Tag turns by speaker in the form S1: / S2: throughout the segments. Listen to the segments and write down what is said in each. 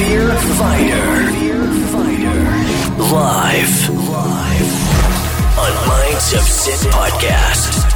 S1: Fear Fighter. Fear Fighter. Live. Live. On Minds of Sin Podcast.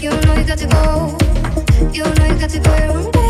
S2: You know you got to go. You know you got to go your own way.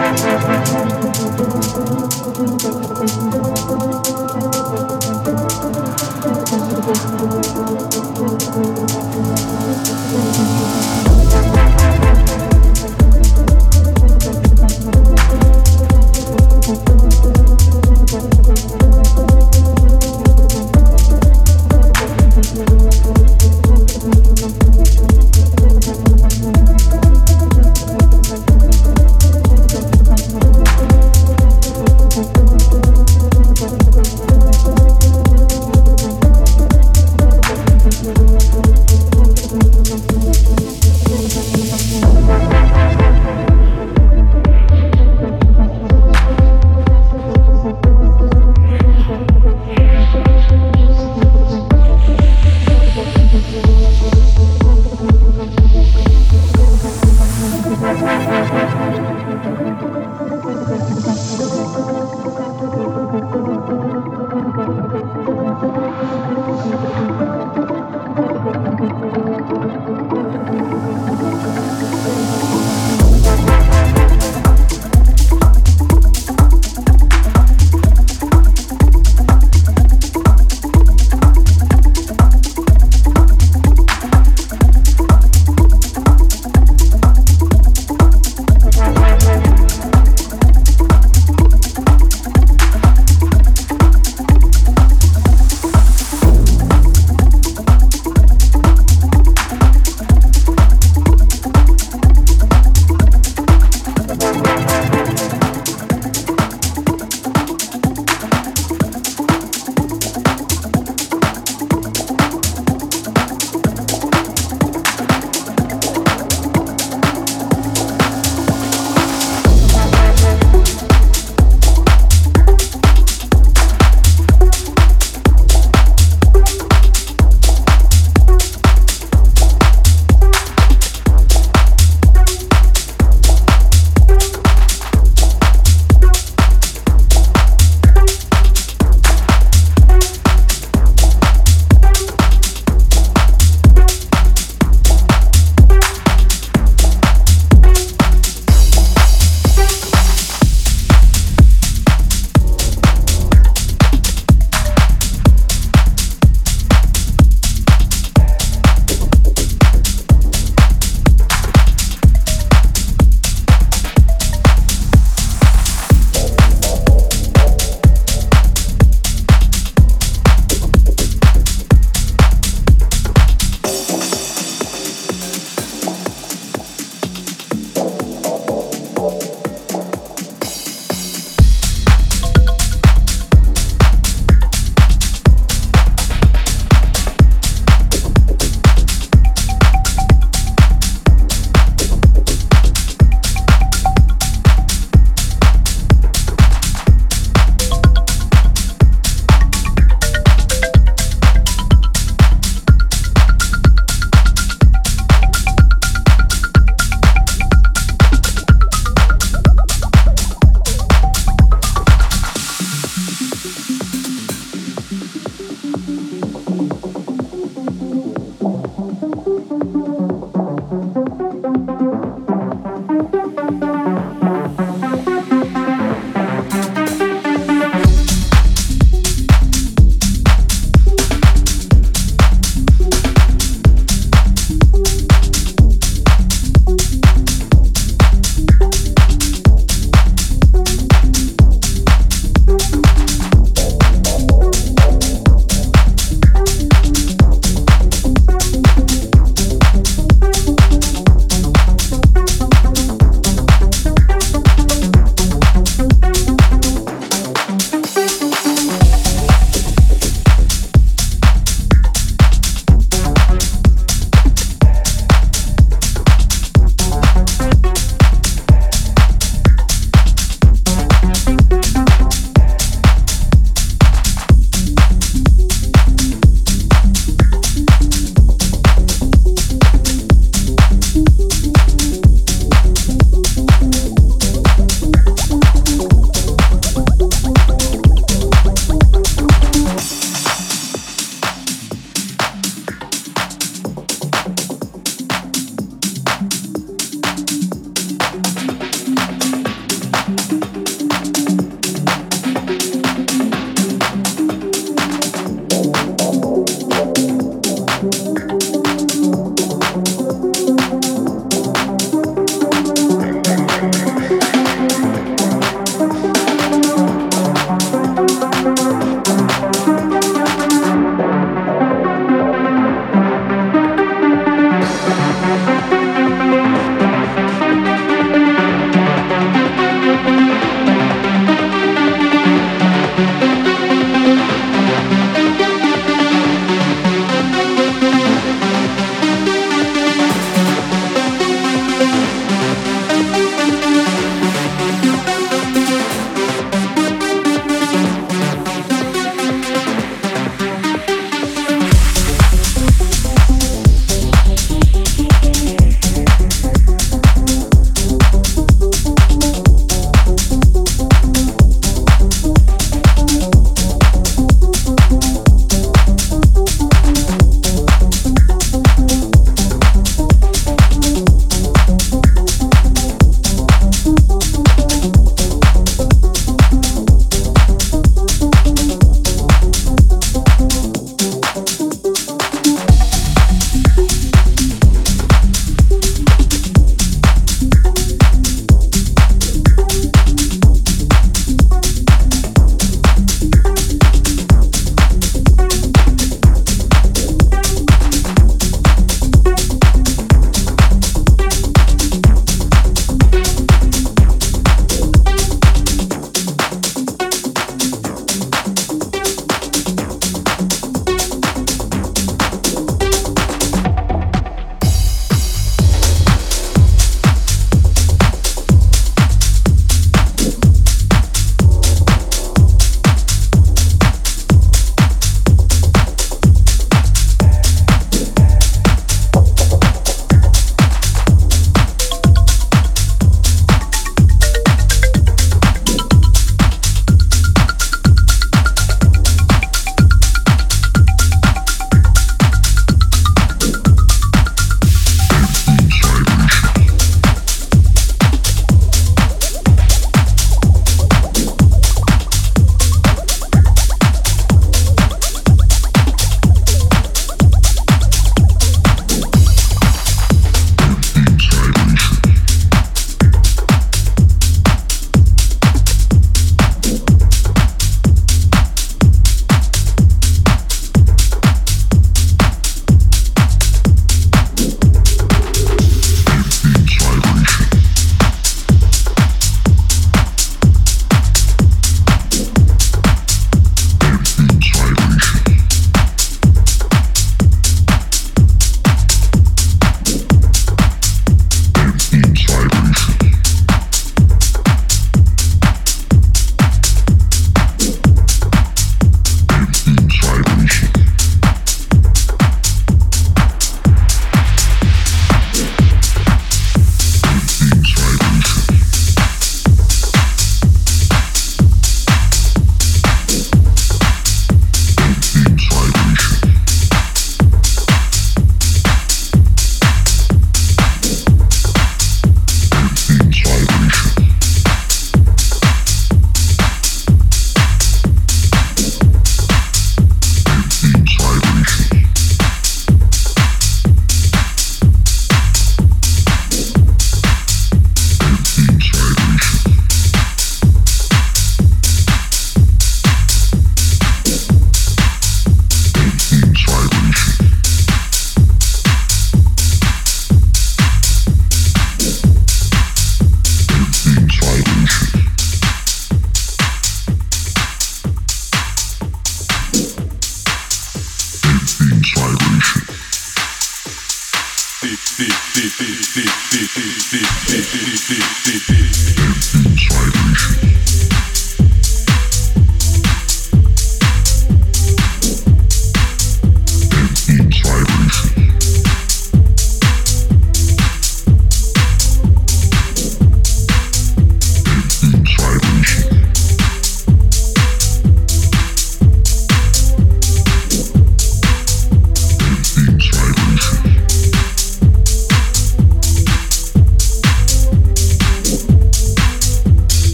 S2: Thank you.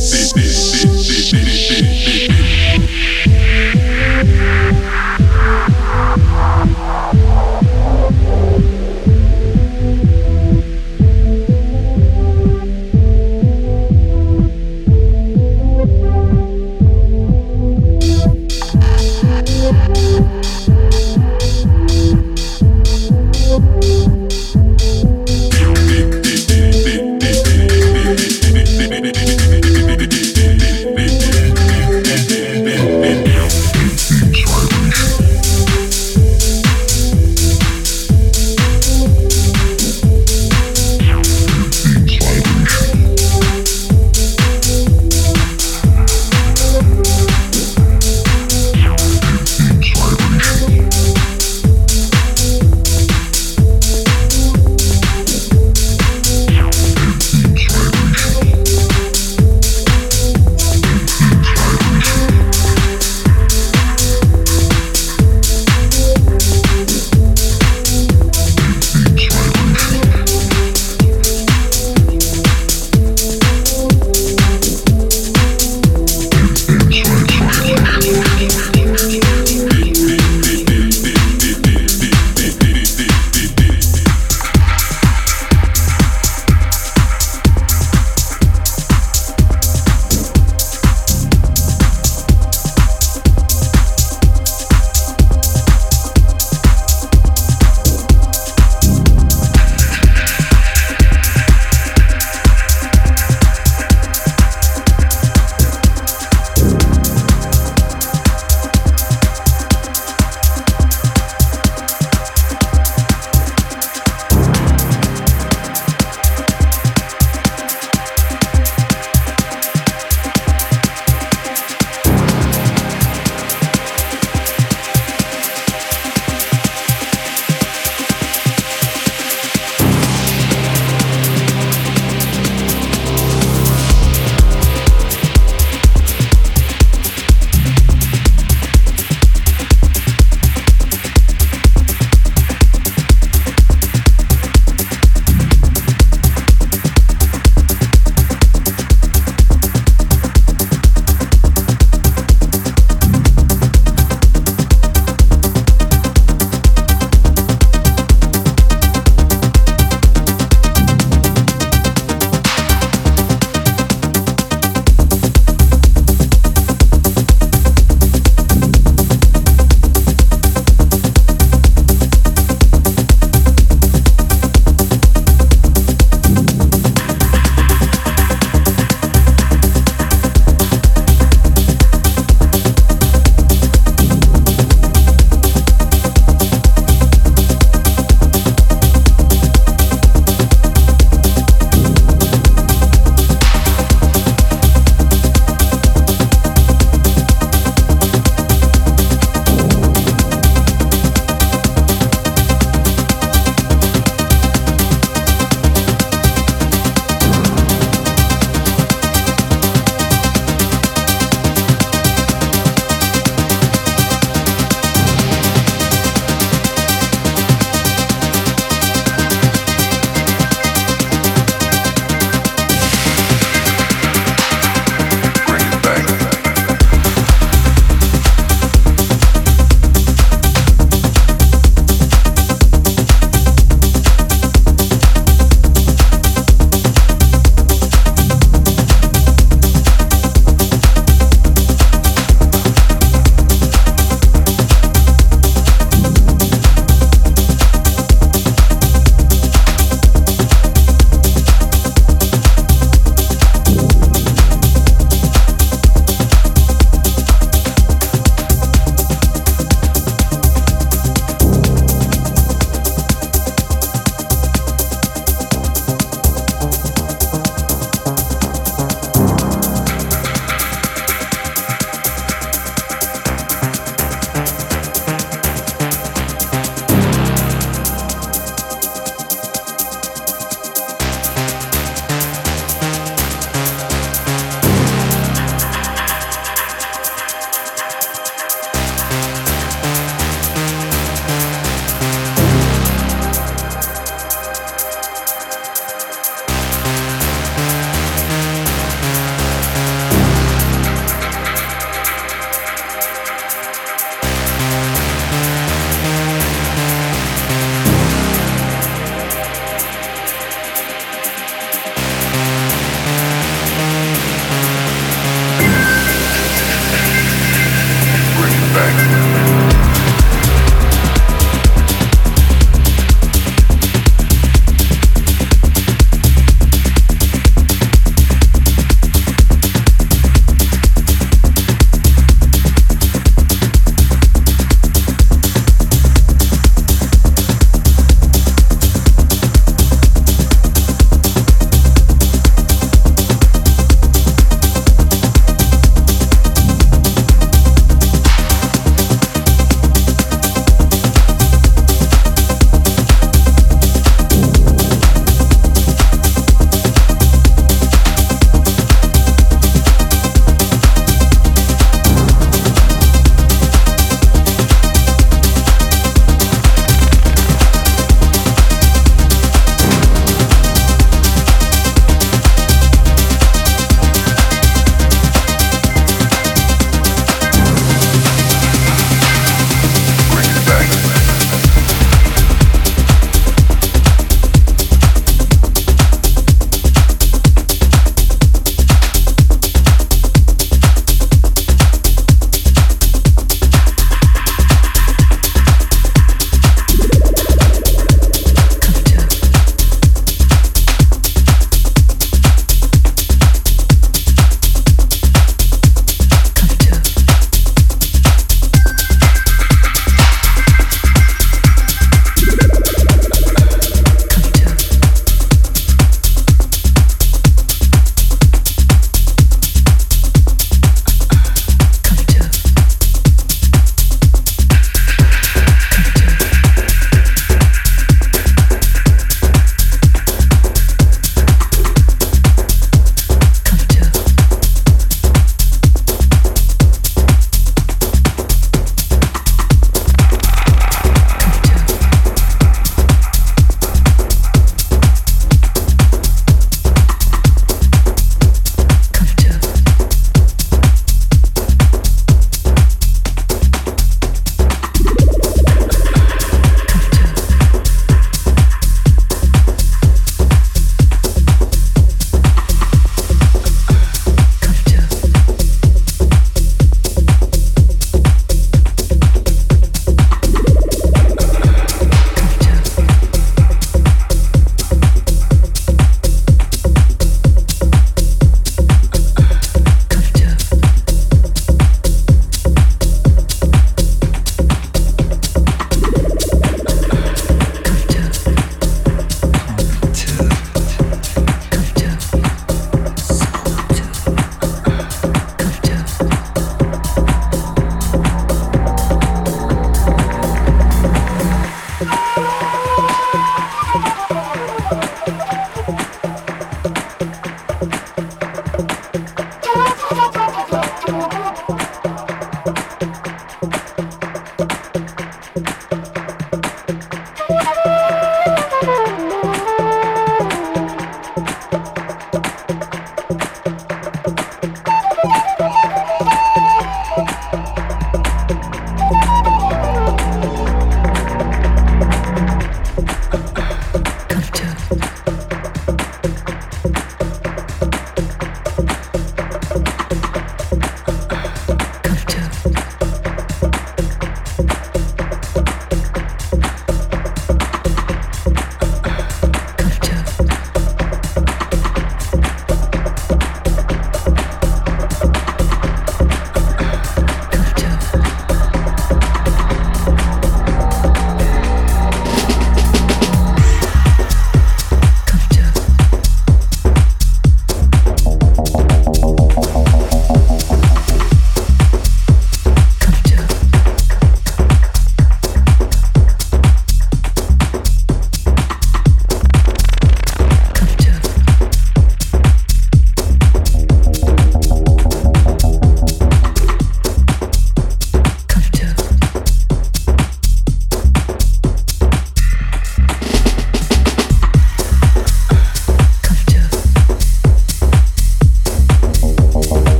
S2: This,